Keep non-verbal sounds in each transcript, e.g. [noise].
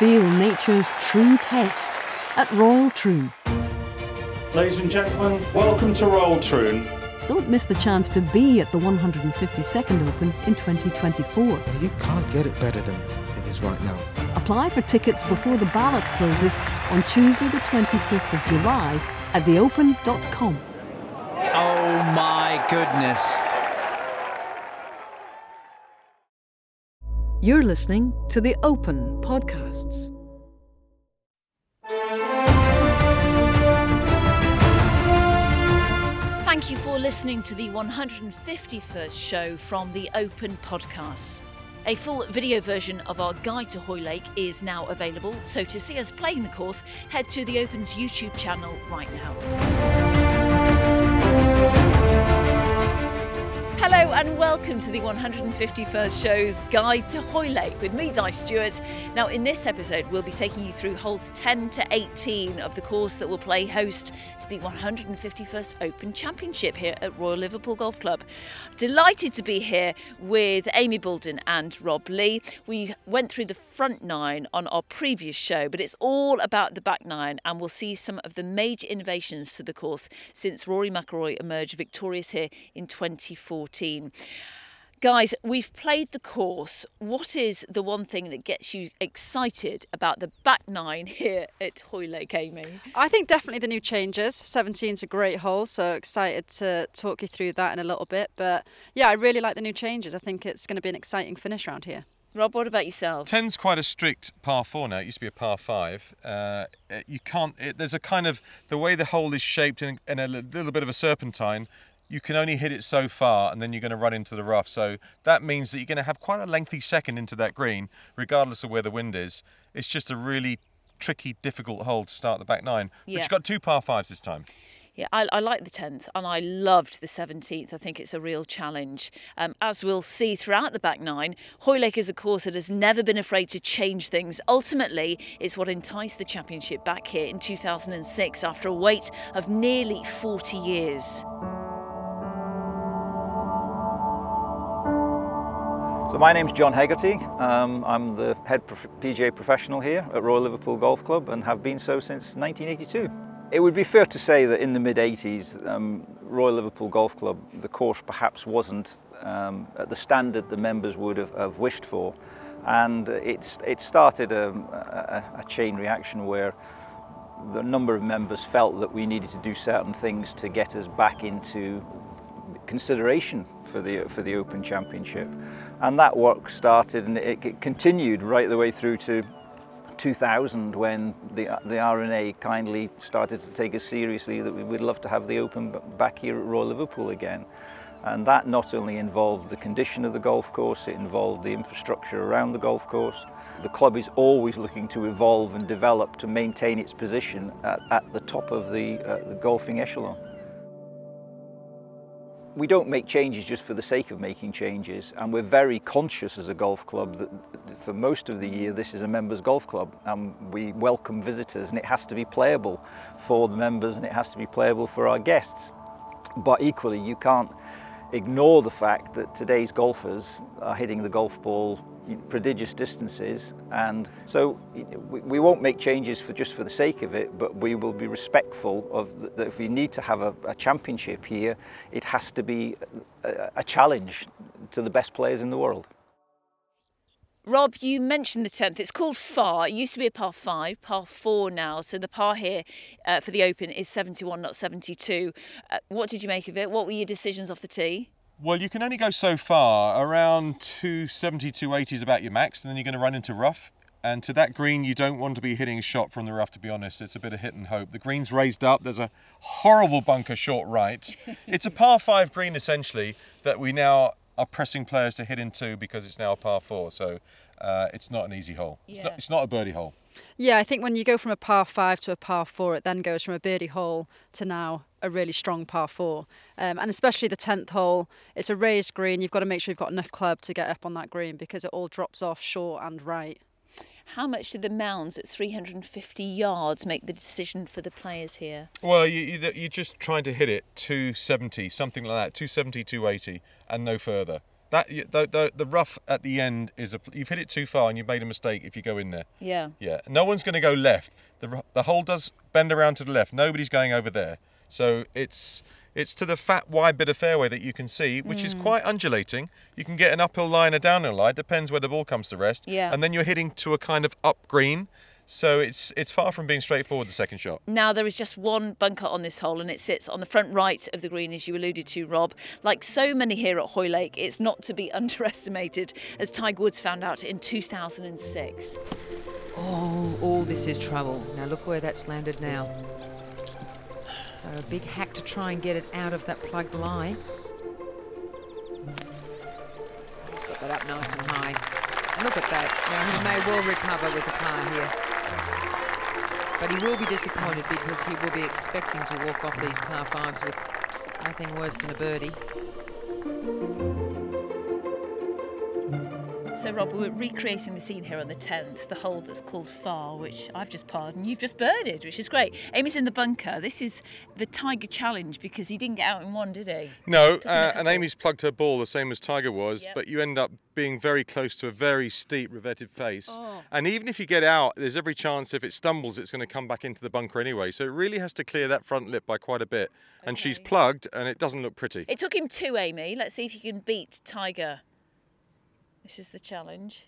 Feel nature's true test at Royal Troon. Ladies and gentlemen, welcome to Royal Troon. Don't miss the chance to be at the 152nd Open in 2024. You can't get it better than it is right now. Apply for tickets before the ballot closes on Tuesday, the 25th of July at theopen.com. Oh my goodness. You're listening to the Open Podcasts. Thank you for listening to the 151st show from the Open Podcasts. A full video version of our guide to Hoylake is now available, so to see us playing the course, head to the Open's YouTube channel right now. Hello and welcome to the 151st show's Guide to Hoylake with me, Di Stewart. Now, in this episode, we'll be taking you through holes 10 to 18 of the course that will play host to the 151st Open Championship here at Royal Liverpool Golf Club. Delighted to be here with Amy Boulden and Rob Lee. We went through the front nine on our previous show, but it's all about the back nine, and we'll see some of the major innovations to the course since Rory McIlroy emerged victorious here in 2014. Guys, we've played the course. What is the one thing that gets you excited about the back nine here at Hoylake, Amy? I think definitely the new changes. 17 is a great hole, so excited to talk you through that in a little bit. But yeah, I really like the new changes. I think it's going to be an exciting finish round here. Rob, what about yourself? Ten's quite a strict par four now. It used to be a par five. Uh, you can't. It, there's a kind of the way the hole is shaped in, in a little bit of a serpentine you can only hit it so far and then you're going to run into the rough. So that means that you're going to have quite a lengthy second into that green, regardless of where the wind is. It's just a really tricky, difficult hole to start the back nine. But you've got two par fives this time. Yeah, I, I like the 10th and I loved the 17th. I think it's a real challenge. Um, as we'll see throughout the back nine, Hoylake is a course that has never been afraid to change things. Ultimately, it's what enticed the championship back here in 2006 after a wait of nearly 40 years. So my name's John Hegarty. Um, I'm the head PGA professional here at Royal Liverpool Golf Club and have been so since 1982. It would be fair to say that in the mid 80s, um, Royal Liverpool Golf Club, the course perhaps wasn't um, at the standard the members would have, have wished for. And it's, it started a, a, a chain reaction where the number of members felt that we needed to do certain things to get us back into consideration for the for the Open Championship, and that work started and it, it continued right the way through to 2000 when the the R&A kindly started to take us seriously that we would love to have the Open back here at Royal Liverpool again. And that not only involved the condition of the golf course, it involved the infrastructure around the golf course. The club is always looking to evolve and develop to maintain its position at, at the top of the, uh, the golfing echelon we don't make changes just for the sake of making changes and we're very conscious as a golf club that for most of the year this is a members golf club and we welcome visitors and it has to be playable for the members and it has to be playable for our guests. But equally you can't ignore the fact that today's golfers are hitting the golf ball prodigious distances and so we, won't make changes for just for the sake of it but we will be respectful of that if we need to have a, a championship here it has to be a, a challenge to the best players in the world Rob, you mentioned the 10th. It's called Far. It used to be a par 5, par 4 now. So the par here uh, for the Open is 71, not 72. Uh, what did you make of it? What were your decisions off the tee? Well, you can only go so far. Around 270, 280 is about your max, and then you're going to run into rough. And to that green, you don't want to be hitting a shot from the rough, to be honest. It's a bit of hit and hope. The green's raised up. There's a horrible bunker short right. [laughs] it's a par five green, essentially, that we now are pressing players to hit into because it's now a par four. So uh, it's not an easy hole. It's, not, it's not a birdie hole. Yeah, I think when you go from a par five to a par four, it then goes from a birdie hole to now a really strong par four. Um, and especially the 10th hole, it's a raised green. You've got to make sure you've got enough club to get up on that green because it all drops off short and right. How much did the mounds at 350 yards make the decision for the players here? Well, you, you, you're just trying to hit it 270, something like that, 270, 280, and no further. That the, the the rough at the end is a you've hit it too far and you've made a mistake if you go in there. Yeah. Yeah, no one's going to go left. The the hole does bend around to the left. Nobody's going over there. So it's it's to the fat wide bit of fairway that you can see, which Mm. is quite undulating. You can get an uphill line, a downhill line, depends where the ball comes to rest. Yeah. And then you're hitting to a kind of up green. So it's it's far from being straightforward the second shot. Now, there is just one bunker on this hole, and it sits on the front right of the green, as you alluded to, Rob. Like so many here at Hoylake, it's not to be [laughs] underestimated, as Tiger Woods found out in 2006. Oh, all this is trouble. Now look where that's landed now. So a big hack to try and get it out of that plugged lie. He's got that up nice and high. And look at that. Now he may well recover with a par here. But he will be disappointed because he will be expecting to walk off these par fives with nothing worse than a birdie. So, Rob, we're recreating the scene here on the 10th, the hole that's called Far, which I've just parred and you've just birded, which is great. Amy's in the bunker. This is the Tiger Challenge because he didn't get out in one, did he? No, Took him a uh, and. Amy's plugged her ball the same as Tiger was, Yep. but you end up being very close to a very steep revetted face. Oh. And even if you get out, there's every chance if it stumbles, it's going to come back into the bunker anyway. So it really has to clear that front lip by quite a bit. And she's plugged, and it doesn't look pretty. It took him two, Amy. Let's see if you can beat Tiger. This is the challenge.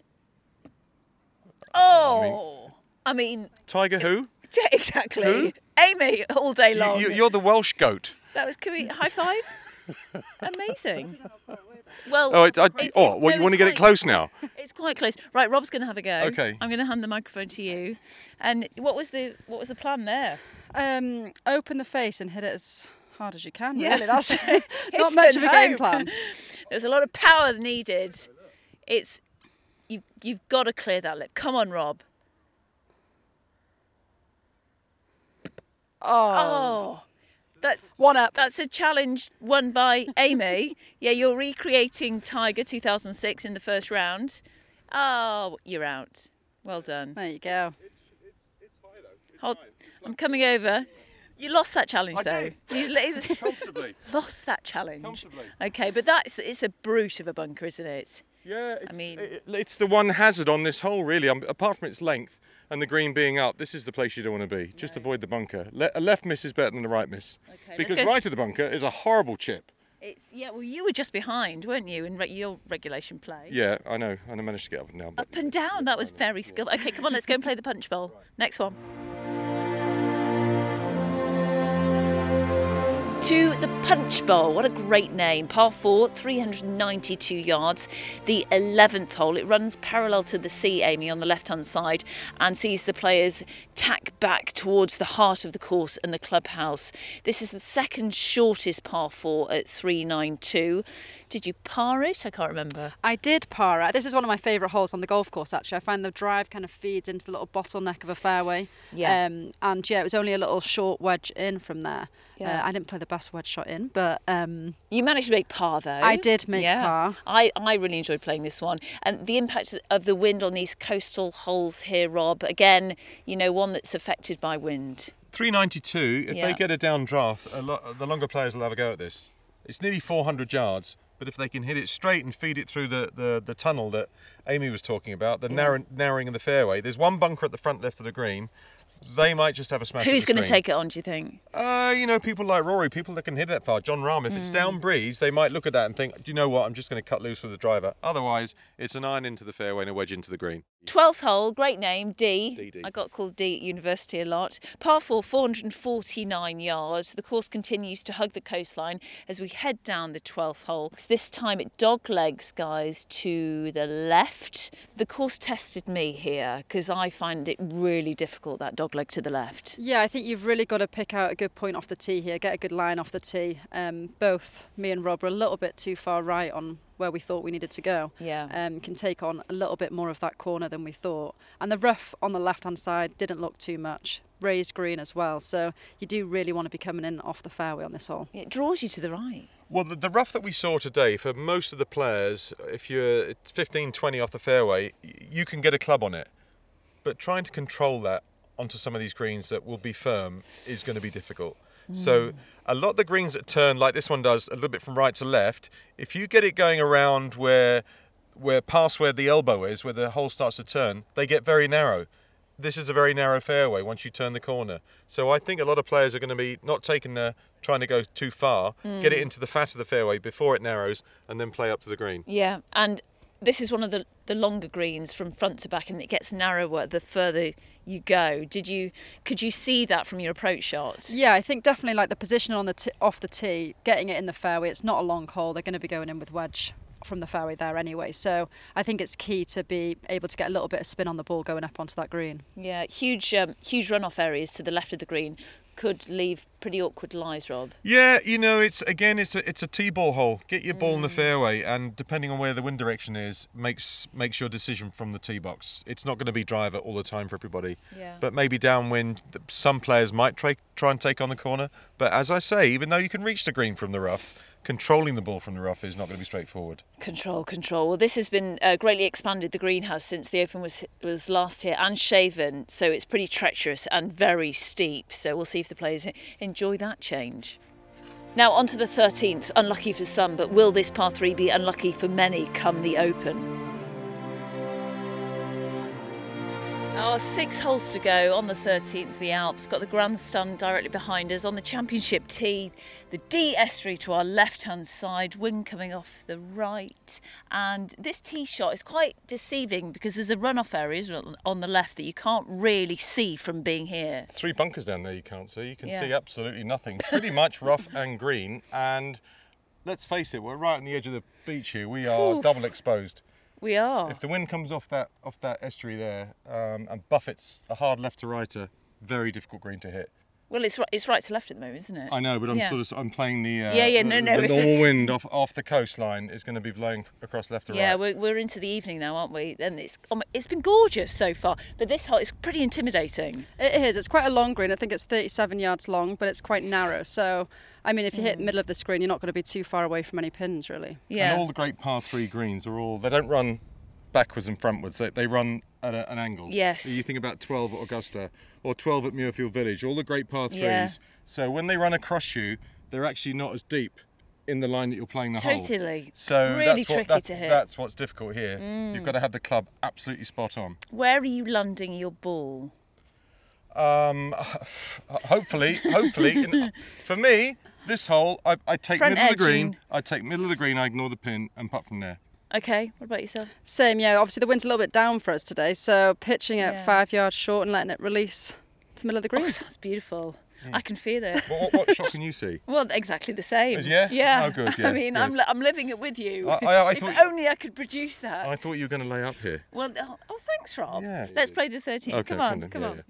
Oh! I mean, Tiger who? [laughs] exactly. Who? Amy, all day long. you, you're the Welsh goat. That was, can we high five? [laughs] Amazing. Well, Oh, it, I, it's- oh, well, no, you want to it's get it quite- close now? [laughs] It's quite close. Right, Rob's going to have a go. Okay. I'm going to hand the microphone to you. And what was the what was the plan there? Um, open the face and hit it as hard as you can. Yeah. Really, that's Hit not much and of a game hope. plan. There's a lot of power needed. It's you. You've got to clear that lip. Come on, Rob. Oh, Oh, that one up. that's a challenge won by Amy. [laughs] yeah, you're recreating Tiger 2006 in the first round. Oh, you're out. Well done. There you go. Hold, I'm coming over. You lost that challenge I though. did. [laughs] You Comfortably. [laughs] lost that challenge. Comfortably. Okay, but that's it's a brute of a bunker, isn't it? Yeah, it's, mean- it- it's the one hazard on this hole, really. Um, apart from its length and the green being up, this is the place you don't want to be. Just avoid the bunker. Le- a left miss is better than a right miss. let's because right of the bunker is a horrible chip. It's yeah. Well, you were just behind, weren't you, in re- your regulation play? Yeah, I know. And I managed to get up and down. Up and down. That was very skilled. Okay, come on, let's go and play the punch bowl. [laughs] Next one. To the Punch Bowl. What a great name. Par 4, 392 yards. The 11th hole. It runs parallel to the sea, Amy, on the left hand side, and sees the players tack back towards the heart of the course and the clubhouse. This is the second shortest par 4 at 392. Did you par it? I can't remember. I did par it. This is one of my favourite holes on the golf course. Actually, I find the drive kind of feeds into the little bottleneck of a fairway. Yeah. Um, and yeah, it was only a little short wedge in from there. Yeah. Uh, I didn't play the best wedge shot in, but um, You managed to make par though. I did make par. I, I really enjoyed playing this one. And the impact of the wind on these coastal holes here, Rob, again, you know, one that's affected by wind. 392, if Yeah. they get a downdraft, a lot, the longer players will have a go at this. It's nearly 400 yards, but if they can hit it straight and feed it through the, the, the tunnel that Amy was talking about, the narrow, narrowing of the fairway, there's one bunker at the front left of the green. They might just have a smash. Who's going to take it on, do you think? Uh, you know, people like Rory, people that can hit that far. Jon Rahm, if it's Hmm. down breeze, they might look at that and think, do you know what? I'm just going to cut loose with the driver. Otherwise, it's an iron into the fairway and a wedge into the green. 12th hole, great name, Dee. D, D. I got called D at university a lot. Par 4, 449 yards. The course continues to hug the coastline as we head down the 12th hole. It's This time it dog legs, guys, to the left. The course tested me here because I find it really difficult, that dog leg to the left. yeah, I think you've really got to pick out a good point off the tee here, get a good line off the tee. Um, both me and Rob were a little bit too far right on where we thought we needed to go. Yeah. Um, can take on a little bit more of that corner than we thought. And the rough on the left hand side didn't look too much. Raised green as well. So you do really want to be coming in off the fairway on this hole. It draws you to the right. Well, the, the rough that we saw today, for most of the players, if you're it's 15, 20 off the fairway, you can get a club on it. But trying to control that onto some of these greens that will be firm is going to be difficult. So hmm. a lot of the greens that turn like this one does, a little bit from right to left, if you get it going around where where past where the elbow is, where the hole starts to turn, they get very narrow. This is a very narrow fairway once you turn the corner. So I think a lot of players are going to be not taking the trying to go too far, get it hmm. into the fat of the fairway before it narrows, and then play up to the green. Yeah, and this is one of the, the longer greens from front to back, and it gets narrower the further you go. Did you could you see that from your approach shot? Yeah, I think definitely like the position on the t- off the tee, getting it in the fairway. It's not a long hole. They're going to be going in with wedge from the fairway there anyway. So I think it's key to be able to get a little bit of spin on the ball going up onto that green. Yeah, huge um, huge runoff areas to the left of the green could leave pretty awkward lies, Rob. Yeah, you know, it's again, it's a it's a tee-ball hole. Get your ball in the fairway, and depending on where the wind direction is, makes makes your decision from the tee box. It's not going to be driver all the time for everybody, Yeah. but maybe downwind, some players might try try and take on the corner. But as I say, even though you can reach the green from the rough, controlling the ball from the rough is not going to be straightforward. Control, control. Well, this has been uh, greatly expanded. The greenhouse since the Open was was last year and shaven, so it's pretty treacherous and very steep. So we'll see if the players enjoy that change. Now on to the 13th. Unlucky for some, but will this par three be unlucky for many come the Open? Oh, six holes to go on the 13th, the Alps. Got the grandstand directly behind us on the championship tee. The Dee estuary to our left hand side, wind coming off the right. And this tee shot is quite deceiving because there's a runoff area on the left that you can't really see from being here. Three bunkers down there you can't see. You can Yeah. see absolutely nothing. Pretty much rough [laughs] and green. And let's face it, we're right on the edge of the beach here. We are double exposed. We are. If the wind comes off that off that estuary there um, and buffets a hard left to righter, very difficult green to hit. Well, it's right, it's right to left at the moment, isn't it? I know, but I'm Yeah. sort of I'm playing the uh, Yeah, yeah, no, no, the if normal it's- wind off off the coastline is going to be blowing across left to Yeah, right. we're, we're into the evening now, aren't we? And it's um, it's been gorgeous so far, but this hole is pretty intimidating. It is. It's quite a long green. I think it's 37 yards long, but it's quite narrow. So, I mean, if you hit middle of the screen, you're not going to be too far away from any pins, really. Yeah. And all the great par three greens are all they don't run backwards and frontwards. They, they run at a, an angle. Yes. So you think about 12 at Augusta or 12 at Muirfield Village. All the great par threes. Yeah. So when they run across you, they're actually not as deep in the line that you're playing the hole. Totally. So Really that's what, tricky that's, to hit. Mm. That's what's difficult here. You've got to have the club absolutely spot on. Where are you landing your ball? Um, [sighs] hopefully, hopefully, in, [laughs] for me, this hole, I, I take Front middle of the green. I take middle of the green. I ignore the pin and putt from there. Okay, what about yourself? Same, yeah. Obviously, the wind's a little bit down for us today, so pitching it Yeah. five yards short and letting it release to middle of the Oh, green. sounds beautiful. I can feel it. What, what, what shot can you see? [laughs] Well, exactly the same. Is- yeah? Yeah. Oh, good, [laughs] yeah, I mean, good. I'm, li- I'm living it with you. I- I- I [laughs] if thought- only I could produce that. I thought you were going to lay up here. Well, oh, oh, thanks, Rob. Yeah. Let's play the 13th. Okay, come on, come yeah, on.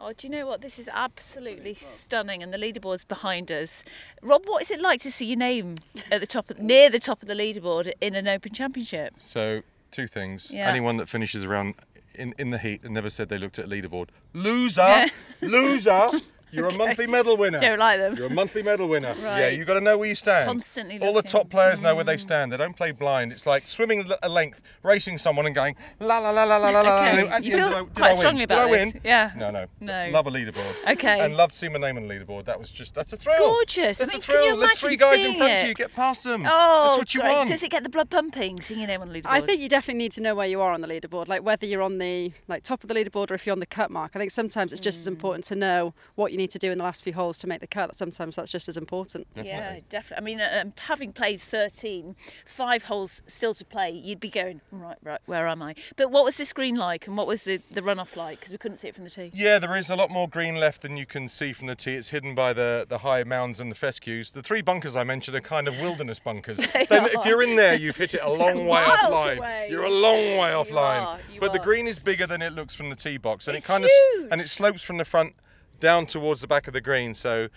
Oh, do you know what? This is absolutely stunning, and the leaderboard's behind us. Rob, what is it like to see your name at the top, of, near the top of the leaderboard in an Open Championship? So two things. Yeah. Anyone that finishes around in, in the heat and never said they looked at a leaderboard, [laughs] loser, Yeah. loser. You're a monthly medal winner. Don't like them. You're a monthly medal winner. Right. Yeah, you've got to know where you stand. Constantly All the looking. Mm. top players know where they stand. They don't play blind. It's like swimming a length, racing someone and going la la la la la la la. Okay, and you end, feel did I- did quite I win? strongly Did I win? this. Yeah. No, no. No. Love a leaderboard. Okay. And love to see my name on the leaderboard. That was just that's a thrill. Gorgeous. I mean, a can you thrill. There's three guys in front it? of you. Get past them. Oh, that's what you great. want. Does it get the blood pumping seeing your name on the leaderboard? I think you definitely need to know where you are on the leaderboard, like whether you're on the like top of the leaderboard or if you're on the cut mark. I think sometimes it's Mm. just as important to know what you need to do in the last few holes to make the cut. That sometimes that's just as important. Yeah, definitely. I mean, uh, um, having played 13, five holes still to play, you'd be going, right, right, where am I? But what was this green like and what was the, the runoff like? Because we couldn't see it from the tee. Yeah, there is a lot more green left than you can see from the tee. It's hidden by the, the high mounds and the fescues. The three bunkers I mentioned are kind of wilderness bunkers. [laughs] then if you're in there, you've hit it a [laughs] long way Miles offline. away. You're a long way offline. are, you but the green is bigger than it looks from the tee box, and It's it kind of and it slopes from the front down towards the back of the green. So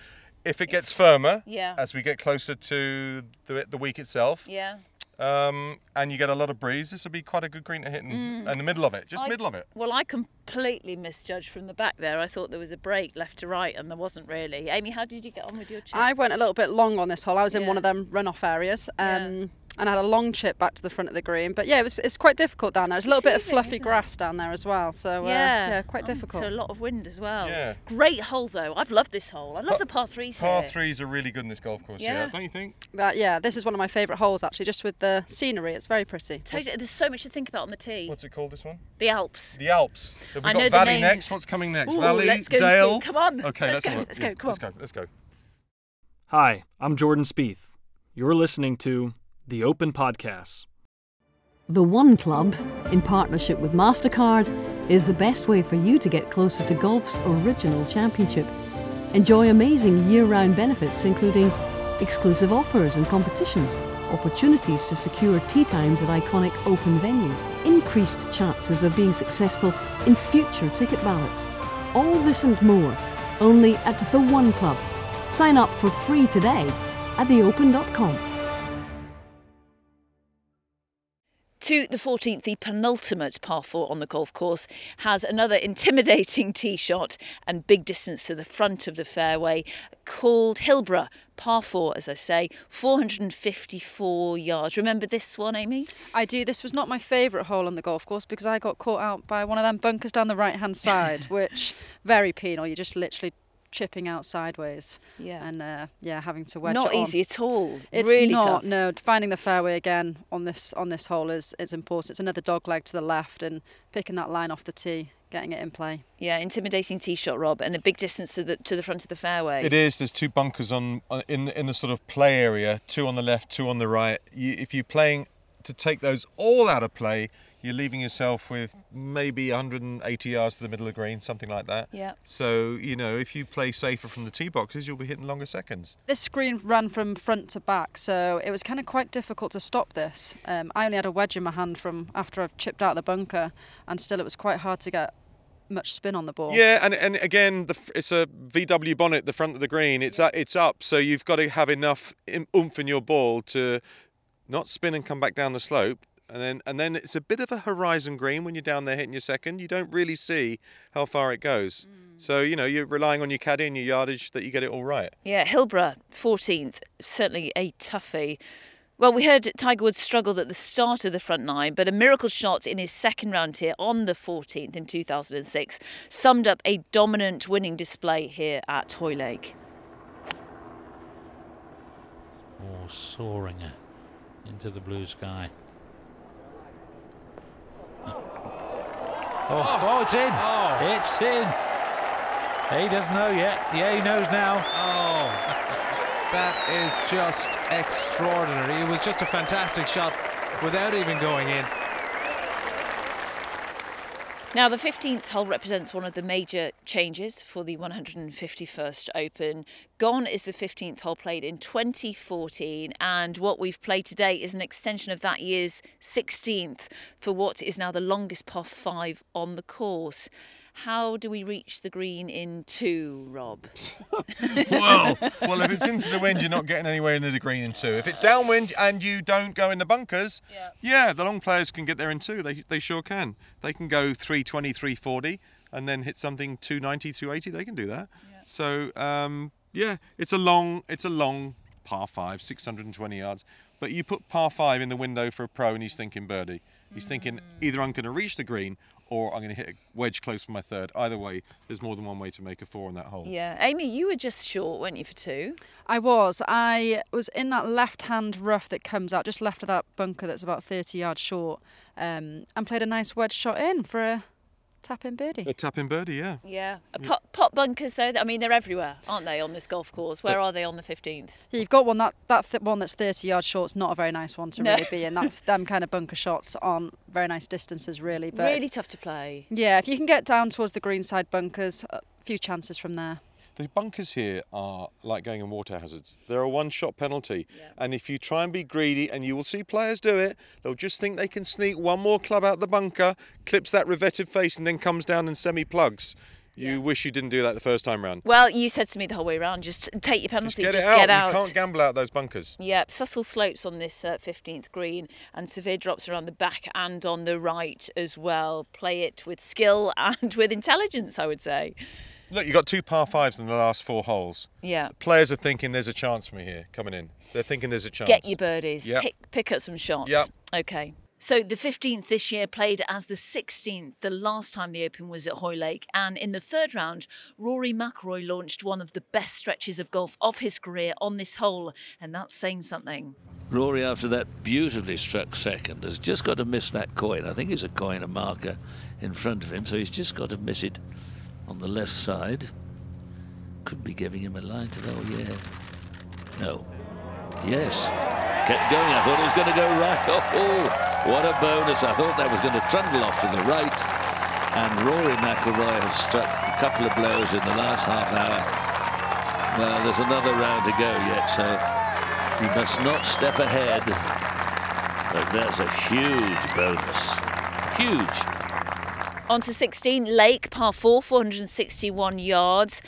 if it gets firmer yeah. as we get closer to the, the week itself, Yeah. um, and you get a lot of breeze, this will be quite a good green to hit in, in the middle of it, just Mm. I- middle of it. Well, I completely misjudged from the back there. I thought there was a break left to right and there wasn't really. Amy, how did you get on with your chip? I went a little bit long on this hole. I was in Yeah. one of them runoff areas. Yeah. And I had a long chip back to the front of the green. But yeah, it was it's quite difficult down there. There's a little bit of fluffy isn't it? grass down there as well. So uh, yeah, yeah, quite Oh, difficult. So a lot of wind as well. Yeah. Great hole though. I've loved this hole. I love the par threes Par here. threes are really good in this golf course, Yeah. yeah, don't you think? But yeah, this is one of my favourite holes actually, just with the scenery. It's very pretty. Totally, there's so much to think about on the tee. What's it called, this one? The Alps. The Alps. Have we I got know the Valley names. next? What's coming next? Ooh, Valley, let's go see. Dale. Come on, Okay, let's let's, go, have let's go, Yeah, come let's on. go. Let's go. Hi, I'm Jordan Spieth. You're listening to the Open Podcasts. The One Club, in partnership with MasterCard, is the best way for you to get closer to golf's original championship. Enjoy amazing year round benefits, including exclusive offers and competitions, opportunities to secure tee times at iconic open venues, increased chances of being successful in future ticket ballots. All this and more, only at The One Club. Sign up for free today at theopen.com. to the 14th, the penultimate par 4 on the golf course, has another intimidating [laughs] tee shot and big distance to the front of the fairway called Hilbre. Par 4, as I say, 454 yards. Remember this one, Amy? I do. This was not my favourite hole on the golf course because I got caught out by one of them bunkers down the right hand side, [laughs] which very penal. You're just literally chipping out sideways. Yeah. And uh, yeah, having to wedge Not it on. easy at all. It's really not. tough. No, finding the fairway again on this on this hole is is important. It's another dog leg to the left and picking that line off the tee, getting it in play. Yeah, intimidating tee shot, Rob, and a big distance to the to the front of the fairway. It is. There's two bunkers on on- in in the sort of play area. Two on the left, two on the right. You, if you're playing to take those all out of play, you're leaving yourself with maybe 180 yards to the middle of the green, something like that. Yeah. So you know, if you play safer from the tee boxes, you'll be hitting longer seconds. This screen ran from front to back, so it was kind of quite difficult to stop this. Um, I only had a wedge in my hand from after I've chipped out the bunker, and still it was quite hard to get much spin on the ball. Yeah, and and again, the, it's a VW bonnet, the front of the green. It's uh, it's up, so you've got to have enough oomph in your ball to not spin and come back down the slope. And then and then it's a bit of a horizon green when you're down there hitting your second. You don't really see how far it goes. Mm. So you know you're relying on your caddy and your yardage that you get it all right. Yeah, Hilbre, 14th, certainly a toughie. Well, we heard Tiger Woods struggled at the start of the front nine, but a miracle shot in his second round here on the 14th in 2006 summed up a dominant winning display here at Hoylake. More soaring uh, into the blue sky. Oh, oh, it's in. Oh. It's in. He doesn't know yet. Yeah, he knows now. Oh, [laughs] that is just extraordinary. It was just a fantastic shot without even going in. Now, the 15th hole represents one of the major changes for the 151st Open. Gone is the 15th hole played in 2014, and what we've played today is an extension of that year's 16th for what is now the longest par 5 on the course. How do we reach the green in two, Rob? [laughs] well, well, if it's into the wind, you're not getting anywhere into the green in two. If it's downwind and you don't go in the bunkers, yeah, the long players can get there in two. They, they sure can. They can go 320, 340 and then hit something 290, 280. They can do that. So, um, yeah, it's a long, it's a long par five, 620 yards. But you put par five in the window for a pro and he's thinking birdie. He's thinking either I'm going to reach the green or I'm going to hit a wedge close for my third. Either way, there's more than one way to make a four on that hole. Yeah, Amy, you were just short, weren't you, for two? I was. I was in that left-hand rough that comes out just left of that bunker that's about 30 yards short, um, and played a nice wedge shot in for a tap-in birdie. A tap in birdie, yeah. Yeah. A pot, pot bunkers, though, I mean, they're everywhere, aren't they, on this golf course? Where are they on the 15th? Yeah, you've got one that that th- one that's 30 yards short. It's not a very nice one to No. really be in. That's [laughs] them kind of bunker shots aren't very nice distances really. But really tough to play. yeah, if you can get down towards the greenside bunkers, a few chances from there. The bunkers here are like going in water hazards. They're a one shot penalty. And if you try and be greedy, and you will see players do it, they'll just think they can sneak one more club out the bunker, clips that revetted face, and then comes down and semi plugs. You wish you didn't do that the first time round. Well, you said to me the whole way around, just take your Just penalty, get just out. get out. You can't gamble out those bunkers. Yep, Sussel slopes on this uh, 15th green and severe drops around the back and on the right as well. Play it with skill [laughs] and with intelligence, I would say. Look, you got two par fives in the last four holes. Yeah. Players are thinking there's a chance for me here coming in. They're thinking there's a chance. Get your birdies. Yep. Pick, pick up some shots. Yep. Okay. So the 15th this year played as the 16th the last time the Open was at Hoylake, and in the third round, Rory McIlroy launched one of the best stretches of golf of his career on this hole, and that's saying something. Rory, after that beautifully struck second, has just got to miss that coin. I think it's a coin, a marker in front of him, so he's just got to miss it on the left side. Could be giving him a line to oh yeah. No. Yes. Kept going. I thought it was going to go right. [laughs] Oh, what a bonus. I thought that was going to trundle off to the right. And Rory McIlroy has struck a couple of blows in the last half hour. Well, there's another round to go yet, so he must not step ahead. But that's a huge bonus. Huge. On to 16, Lake, par 4, 461 yards.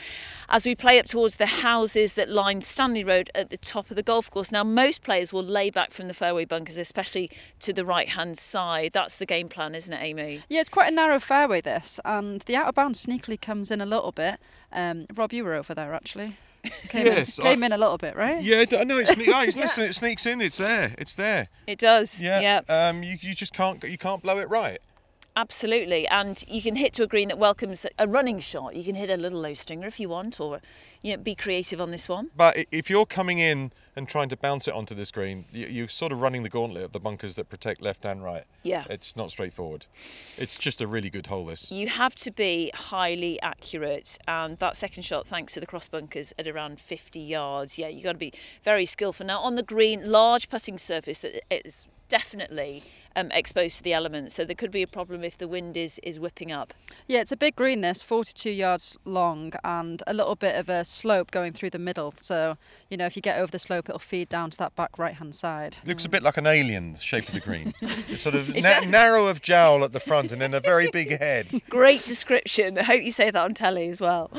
As we play up towards the houses that line Stanley Road at the top of the golf course. Now, most players will lay back from the fairway bunkers, especially to the right hand side. That's the game plan, isn't it, Amy? Yeah, it's quite a narrow fairway, this, and the out of bounds sneakily comes in a little bit. Um, Rob, you were over there actually. [laughs] Came Yes, in, I- came in a little bit, right? Yeah, I know. It's, sne- oh, it's- listen, it sneaks in. It's there. It's there. It does. Yeah. Um, you, you just can't you can't blow it right. Absolutely, and you can hit to a green that welcomes a running shot. You can hit a little low stringer if you want, or you know, be creative on this one. But if you're coming in and trying to bounce it onto the green, you- you're sort of running the gauntlet of the bunkers that protect left and right. Yeah. It's not straightforward. It's just a really good hole. This. You have to be highly accurate, and that second shot, thanks to the cross bunkers at around 50 yards, yeah, you have got to be very skillful. Now on the green, large putting surface that is definitely um, exposed to the elements, so there could be a problem if the wind is is whipping up. Yeah, it's a big green. This 42 yards long and a little bit of a slope going through the middle. So you know, if you get over the slope, it'll feed down to that back right hand side. Looks a bit like an alien, the shape of the green. [laughs] it's sort of It na- narrow of jowl at the front and then a very big [laughs] head. Great description. I hope you say that on telly as well.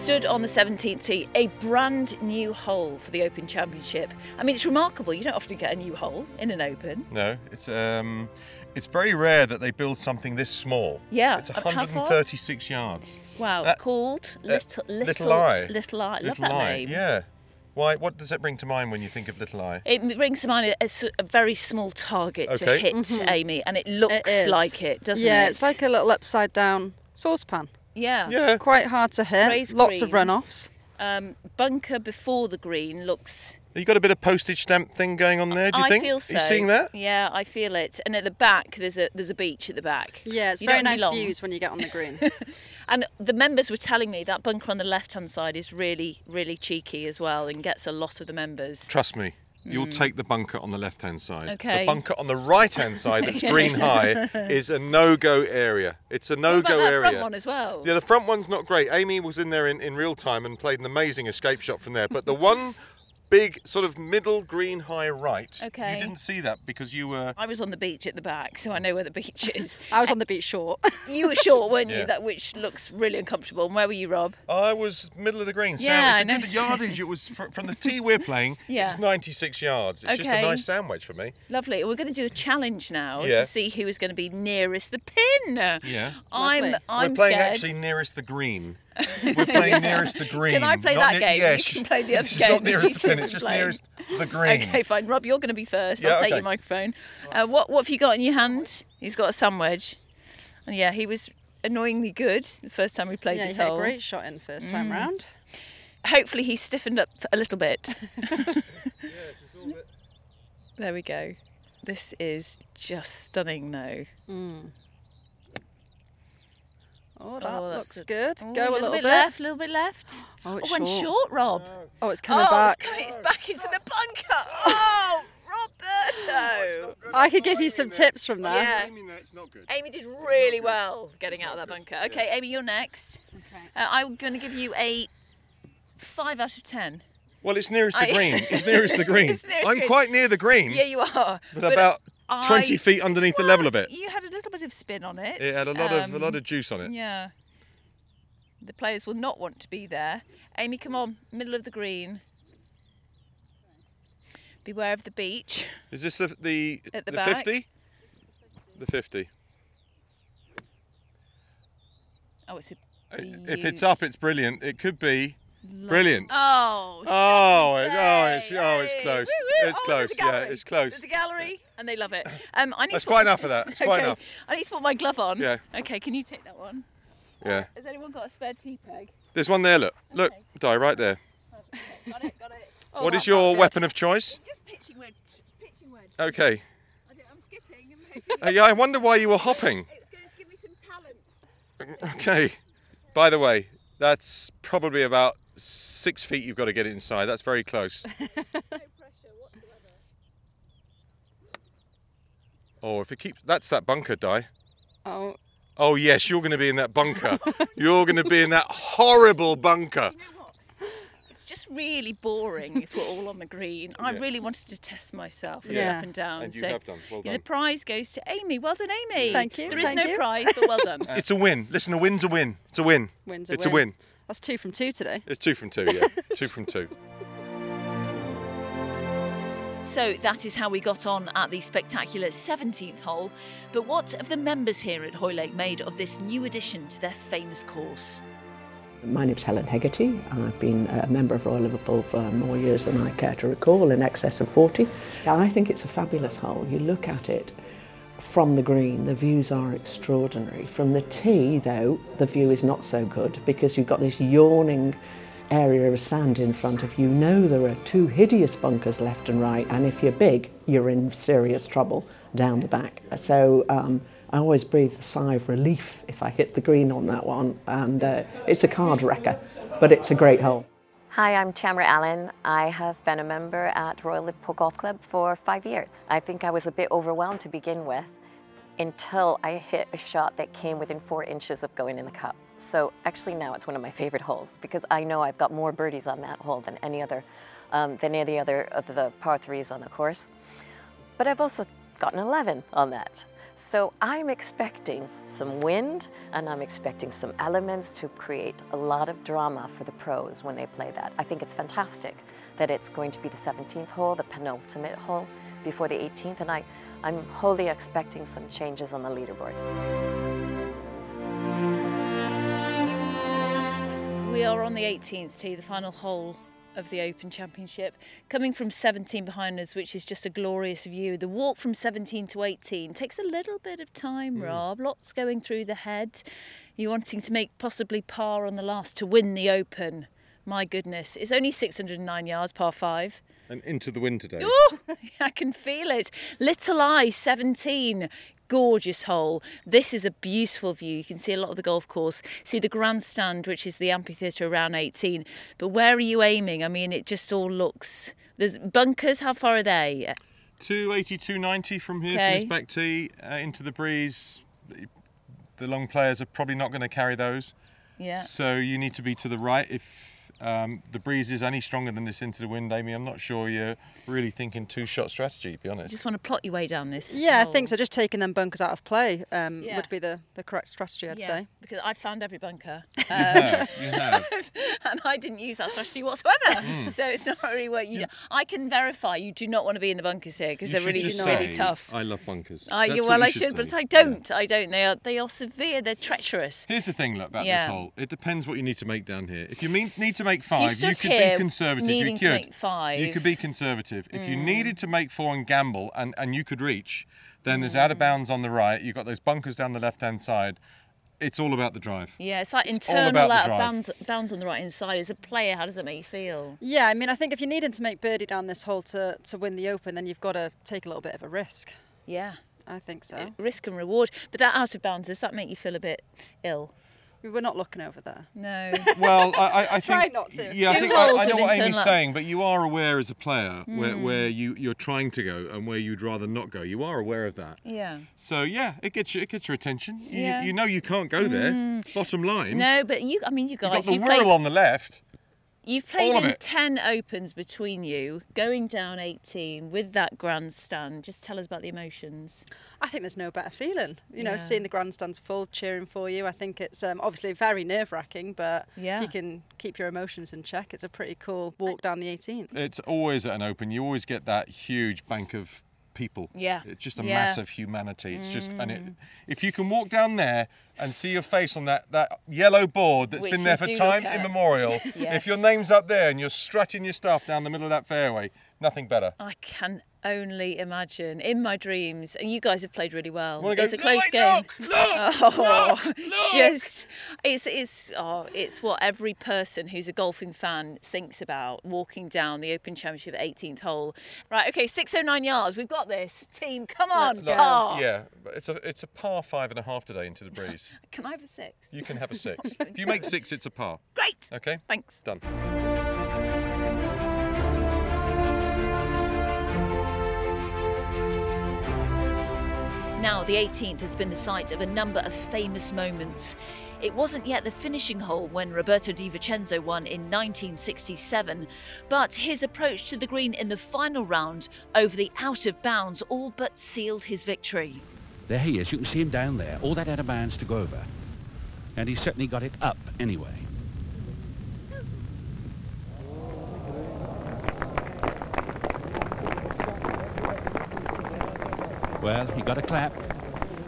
Stood on the 17th tee, a brand new hole for the Open Championship. I mean, it's remarkable. You don't often get a new hole in an Open. No, it's um, it's very rare that they build something this small. Yeah, It's uh, how far? 136 yards. Wow, Uh, called uh, Little Little Little Eye. Little Eye. Love Little that Eye, name. Yeah. Why? What does that bring to mind when you think of Little Eye? It brings to mind a very small target to Okay. hit, Mhm. Amy, and it looks is. like it, doesn't yeah, it? it's like a little upside down saucepan. Yeah. Yeah. Quite hard to hit. Raised Lots of green. runoffs. Um, bunker before the green looks. You got a bit of postage stamp thing going on there. Do you I think? feel so. Are you seeing that? Yeah, I feel it. And at the back, there's a there's a beach at the back. Yeah, it's You very don't nice belong. views when you get on the green. [laughs] And the members were telling me that bunker on the left hand side is really really cheeky as well, and gets a lot of the members. Trust me. You'll Mm. take the bunker on the left hand side. Okay. The bunker on the right hand side that's [laughs] green high [laughs] is a no go area. It's a no go area. front one as well? Yeah, the front one's not great. Amy was in there in, in real time and played an amazing escape shot from there. But the one big sort of middle green high right, Okay. you didn't see that because you were. I was on the beach at the back, so I know where the beach [laughs] is. I was on the beach short. [laughs] You were short, weren't you? That which looks really uncomfortable. And where were you, Rob? I was middle of the green. Yeah, Sam, I it's a know. good yardage. It was fr- from the tee we're playing. [laughs] Yeah. It's 96 yards. It's just a Okay. nice sandwich for me. Lovely. We're going to do a challenge now Yeah. to see who is going to be nearest the pin. Yeah. I'm Lovely. I'm we're playing scared. actually nearest the green. We're [laughs] playing nearest the green. Can I play not that near- game? You Yes. can play the other This is game not that nearest we [laughs] the pin. It's just playing. nearest the green. Okay, fine. Rob, you're going to be first. Yeah, I'll take your microphone. Uh, what what have you got in your hand? He's got a sandwich. And yeah, he was annoyingly good the first time we played yeah, this you hit a great shot in first time Mm. round. Hopefully he stiffened up a little bit. [laughs] there we go. This is just stunning now. Mm. Oh, that Oh, looks a- good. Oh, Go a little, bit, left, a little bit left. Oh, it's oh, and short. short, Rob. Oh, it's coming oh, back. It's, coming, it's back into the bunker. [laughs] Oh, Roberto. I could give you some tips from that. Yeah. Amy did really well getting out of that bunker. Okay, Amy, you're next. Okay. Uh, I'm going to give you a five out of ten. Well, it's nearest the green. It's nearest the [laughs] green. It's nearest I'm green. quite near the green. Yeah, you are. But, about 20 I- feet underneath the level of it. You had a little bit of spin on it. It had a lot of a Um, lot of juice on it. Yeah. The players will not want to be there. Amy, come on, middle of the green. Beware of the beach. Is this the the, At the the 50? The 50. Oh, it's a. If it's up, it's brilliant. It could be brilliant. Oh. Oh, it, oh, it's oh, it's close. woo, woo. It's Oh, close. there's a Yeah, gallery. it's close. There's a gallery, and they love it. [laughs] Um, I need That's to quite put- enough of that. It's quite Okay, enough. I need to put my glove on. Yeah. Okay, can you take that one? Yeah. Has anyone got a spare tee peg? There's one there. Look, look, Di right there. Got it, got it. Oh, what that is your felt good. weapon of choice? Just pitching wedge. Pitching wedge. Okay. I don't, I'm skipping. Uh, yeah, I wonder why you were hopping. It's going to give me some talent. Okay. By the way, that's probably about six feet you've got to get it inside. That's very close. [laughs] Oh, if it keeps. That's that bunker, Di. Oh, Oh, yes, you're going to be in that bunker. [laughs] you're going to be in that horrible bunker. It's just really boring if we're all on the green. I Yeah. really wanted to test myself and Yeah. up and down. And you so have done. Well done. the prize goes to Amy. Well done, Amy. Thank you, There is thank no you. prize, but well done. [laughs] It's a win. Listen, a win's a win. It's a win. Win's a it's win. a win. That's two from two today. It's two from two, yeah. [laughs] two from two. So that is how we got on at the spectacular 17th hole. But what have the members here at Hoylake made of this new addition to their famous course? My name's Helen Hegarty. I've been a member of Royal Liverpool for more years than I care to recall, in excess of 40. I think it's a fabulous hole. You look at it from the green, the views are extraordinary. From the tee, though, the view is not so good because you've got this yawning area of sand in front of you. You know there are two hideous bunkers left and right, and if you're big, you're in serious trouble down the back. So um, I always breathe a sigh of relief if I hit the green on that one, and uh, it's a card wrecker, but it's a great hole. Hi, I'm Tamara Allen. I have been a member at Royal Liverpool Golf Club for five years. I think I was a bit overwhelmed to begin with until I hit a shot that came within four inches of going in the cup. So actually now it's one of my favorite holes because I know I've got more birdies on that hole than any other, um, than any other of the par threes on the course. But I've also gotten 11 on that. So I'm expecting some wind and I'm expecting some elements to create a lot of drama for the pros when they play that. I think it's fantastic that it's going to be the 17th hole, the penultimate hole before the 18th, and I, I'm wholly expecting some changes on the leaderboard. We are on the 18th tee, the final hole of the Open Championship. Coming from 17 behind us, which is just a glorious view. The walk from 17 to 18 takes a little bit of time, hmm. Rob. Lots going through the head. You're wanting to make possibly par on the last to win the Open. My goodness, it's only 609 yards, par five. And into the wind today. Ooh, [laughs] I can feel it. Little Eye 17. Gorgeous hole. This is a beautiful view. You can see a lot of the golf course. See the grandstand, which is the amphitheatre around 18. But where are you aiming? I mean, it just all looks. There's bunkers. How far are they? 280, 290 from here Okay. from this back tee uh, into the breeze. The, long players are probably not going to carry those. Yeah. So you need to be to the right. If um, the breeze is any stronger than this into the wind, Amy, I'm not sure you're really thinking two-shot strategy. To be honest. Just want to plot your way down this. Yeah, I think so. Just taking them bunkers out of play um, Yeah. would be the, the correct strategy, I'd yeah, say. because I've found every bunker. [laughs] You have, you have. [laughs] and I didn't use that strategy whatsoever. Mm. [laughs] So it's not really what you. I can verify you do not want to be in the bunkers here because they're really, just really tough. I love bunkers. I, That's yeah, well, you I should, but. I don't. I don't. They are they are severe. They're treacherous. Here's the thing, look about Yeah. this hole. It depends what you need to make down here. If you mean, need to make five, you, stood could here be conservative. You needing could. to make five. You could be conservative. If you Mm. needed to make four and gamble, and, and you could reach, then there's out of Mm. bounds on the right. You've got those bunkers down the left hand side. It's all about the drive. Yeah, it's like It's all internal about the out of drive. bounds, bounds on the right hand side. As a player, how does it make you feel? Yeah, I mean, I think if you're needing to make birdie down this hole to, to win the Open, then you've got to take a little bit of a risk. Yeah. I think so. Uh, Risk and reward. But that out of bounds, does that make you feel a bit ill? We were not looking over there. No. [laughs] Well, I, I, I [laughs] think. Try not to. Yeah, I think I, holes I know what Amy's internal- saying, but you are aware as a player where, Mm. where you, you're trying to go and where you'd rather not go. You are aware of that. Yeah. So yeah, it gets you, it gets your attention. You, Yeah. you know you can't go there. Mm. Bottom line. No, but you. I mean, you You've guys. got the you whirl played, on the left. You've played in it. 10 opens between you, going down 18 with that grandstand. Just tell us about the emotions. I think there's no better feeling. You know, Yeah. seeing the grandstands full, cheering for you. I think it's um, obviously very nerve wracking, but Yeah. if you can keep your emotions in check, it's a pretty cool walk down the 18th. It's always at an open. You always get that huge bank of people. Yeah. It's just a Yeah. mass of humanity. It's just and it, Mm. if you can walk down there and see your face on that that yellow board that's Which been there for time immemorial. Yes. [laughs] If your name's up there and you're strutting your stuff down the middle of that fairway, nothing better. I can only imagine in my dreams, and you guys have played really well. Go, it's a close look, game. look, [laughs] oh, just it's it's oh, it's what every person who's a golfing fan thinks about walking down the Open Championship 18th hole. Right, okay, 609 yards. We've got this team. Come on, Look, oh. par. Yeah, but it's a it's a par five and a half today into the breeze. [laughs] Can I have a six? You can have a [laughs] six. if you make six, it's a par. Great. Okay. Thanks. Done. Now, the 18th has been the site of a number of famous moments. It wasn't yet the finishing hole when Roberto De Vicenzo won in 1967, but his approach to the green in the final round over the out of bounds all but sealed his victory. There he is. You can see him down there. All that out of bounds to go over. And he certainly got it up anyway. Well, he got a clap.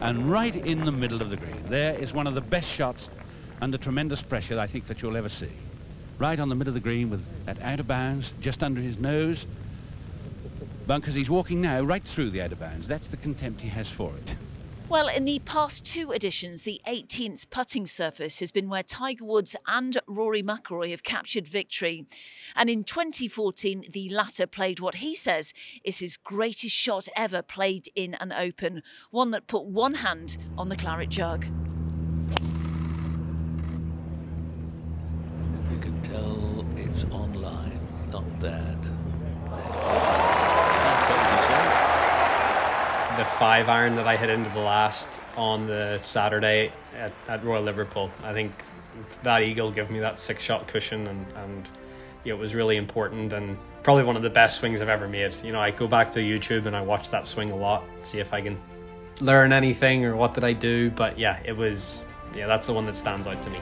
And right in the middle of the green. There is one of the best shots under tremendous pressure I think that you'll ever see. Right on the middle of the green with that out of bounds just under his nose. Bunkers, he's walking now right through the out of bounds. That's the contempt he has for it. Well, in the past two editions, the 18th putting surface has been where Tiger Woods and Rory McIlroy have captured victory. And in 2014, the latter played what he says is his greatest shot ever played in an Open, one that put one hand on the claret jug. You can tell it's online, not bad. The five iron that I hit into the last on the Saturday at, at Royal Liverpool. I think that eagle gave me that six shot cushion and, and it was really important and probably one of the best swings I've ever made. You know, I go back to YouTube and I watch that swing a lot, see if I can learn anything or what did I do. But yeah, it was yeah, that's the one that stands out to me.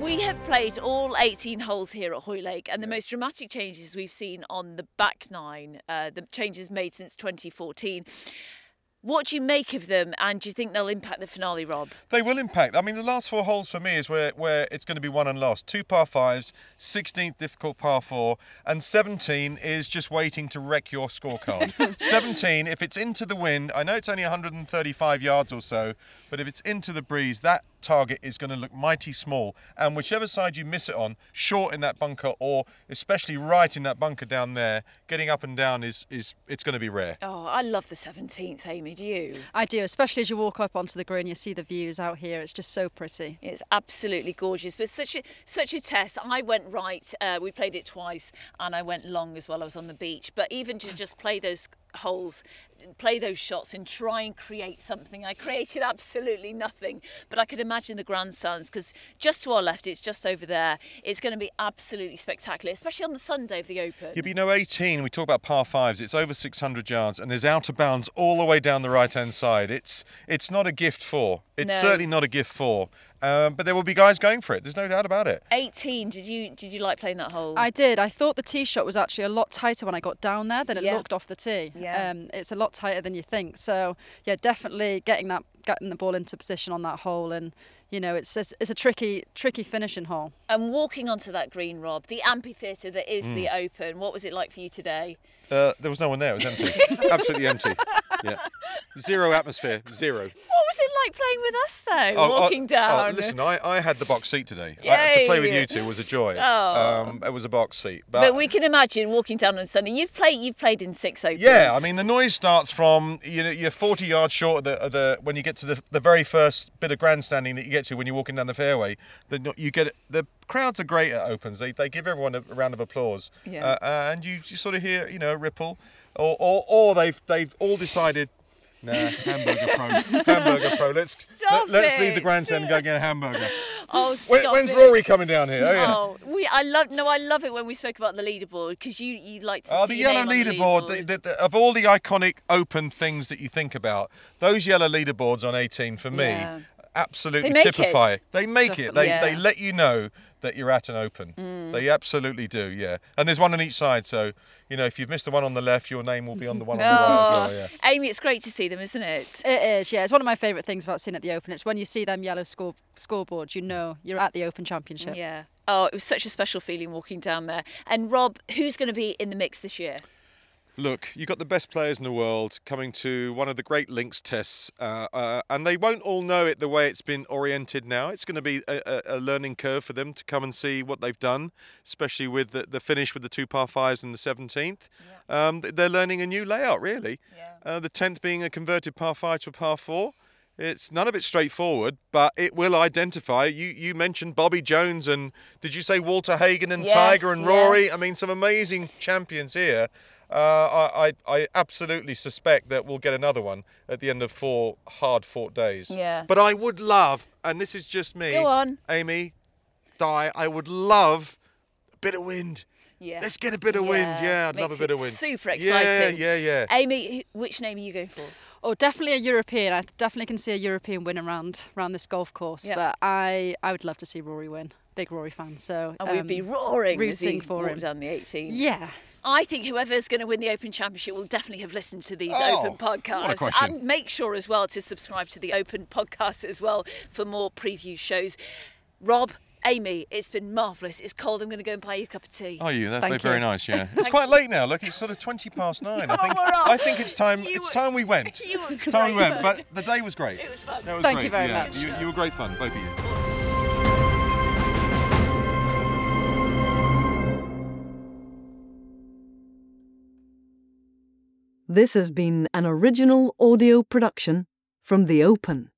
We have played all 18 holes here at Hoylake, and the most dramatic changes we've seen on the back nine, uh, the changes made since 2014. What do you make of them, and do you think they'll impact the finale, Rob? They will impact. I mean, the last four holes for me is where, where it's going to be won and lost. Two par fives, 16th difficult par four, and 17 is just waiting to wreck your scorecard. [laughs] 17, if it's into the wind, I know it's only 135 yards or so, but if it's into the breeze, that target is going to look mighty small. And whichever side you miss it on, short in that bunker or especially right in that bunker down there, getting up and down is, is it's going to be rare. Oh, I love the 17th, Amy. Do you? I do, especially as you walk up onto the green, you see the views out here. It's just so pretty. It's absolutely gorgeous, but such a such a test. I went right. Uh, we played it twice, and I went long as well. I was on the beach, but even to just play those holes, play those shots, and try and create something, I created absolutely nothing. But I could imagine the grandsons because just to our left, it's just over there. It's going to be absolutely spectacular, especially on the Sunday of the Open. But be no 18, we talk about par fives, it's over 600 yards and there's out of bounds all the way down the right hand side. It's it's not a gift for. It's No. certainly not a gift for. Um, but there will be guys going for it. There's no doubt about it. 18. Did you did you like playing that hole? I did. I thought the tee shot was actually a lot tighter when I got down there than it Yeah. looked off the tee. Yeah. Um, it's a lot tighter than you think. So yeah, definitely getting that getting the ball into position on that hole, and you know it's it's, it's a tricky tricky finishing hole. And walking onto that green, Rob, the amphitheatre that is the Mm. Open. What was it like for you today? Uh, there was no one there. It was empty. [laughs] Absolutely empty. Yeah. Zero atmosphere. Zero. What was it like playing with us though? Oh, oh, walking down. Oh, listen, I, I had the box seat today. I, to play with you two was a joy. Oh. Um, it was a box seat. but, we can imagine walking down on Sunday. You've played. You've played in six Opens. Yeah, I mean the noise starts from you know you're 40 yards short of the, of the when you get to the, the very first bit of grandstanding that you get to when you're walking down the fairway. The you get the crowds are great at opens. They, they give everyone a, round of applause. Yeah. Uh, and you, you sort of hear you know a ripple, or or, or they've they've all decided. Nah, hamburger pro, [laughs] hamburger pro. Let's Stop let, us leave the grandstand and go get a hamburger. [laughs] Oh, When- when's it. Rory coming down here? Oh, yeah. Oh, we. I love. No, I love it when we spoke about the leaderboard because you you like to Oh, see the yellow leaderboard. The, the, the, of all the iconic open things that you think about, those yellow leaderboards on 18 for me Yeah. Absolutely They typify. it. They make it. Definitely. They they Yeah. let you know that you're at an open. Mm. They absolutely do. Yeah. And there's one on each side, so you know if you've missed the one on the left, your name will be on the one on the right as well. [laughs] Yeah. Oh, Amy, it's great to see them, isn't it? It is, yeah. It's one of my favourite things about seeing at the Open. It's when you see them yellow score scoreboards, you know you're at the Open Championship. Yeah. Oh, it was such a special feeling walking down there. And Rob, who's going to be in the mix this year? Look, you've got the best players in the world coming to one of the great links tests, uh, uh, and they won't all know it the way it's been oriented now. It's going to be a, a, learning curve for them to come and see what they've done, especially with the, the finish with the two par fives and the 17th. Um, they're learning a new layout, really. Uh, the 10th being a converted par five to a par four. It's none of it straightforward, but it will identify. You you mentioned Bobby Jones and did you say Walter Hagen and Yes, Tiger and Rory? yes. I mean, some amazing champions here. Uh, I, I I absolutely suspect that we'll get another one at the end of four hard fought days. Yeah. But I would love, and this is just me, Go on. Amy, Di. I would love a bit of wind. Yeah. Let's get a bit of wind. Yeah, I'd love a bit it of wind. Super exciting. yeah, yeah. yeah. Amy, which name are you going for? Oh, definitely a European. I definitely can see a European win around around this golf course. Yeah. But I I would love to see Rory win. Big Rory fan. So And we'd um, be roaring as he rooting for walked him. down the 18th. Yeah. I think whoever's going to win the Open Championship will definitely have listened to these Oh, Open what podcasts. And make sure as well to subscribe to the Open podcast as well for more preview shows. Rob, Amy, it's been marvellous. It's cold. I'm going to go and buy you a cup of tea. Oh, you? That's Thank very you. nice. Yeah, [laughs] it's quite late now. Look, it's sort of twenty past nine. I [laughs] think. I think it's time. It's time we went. [laughs] You were It's time we went. But the day was great. It was fun. That was Thank great. you very yeah. much. You, you were great fun, both of you. This has been an original audio production from The Open.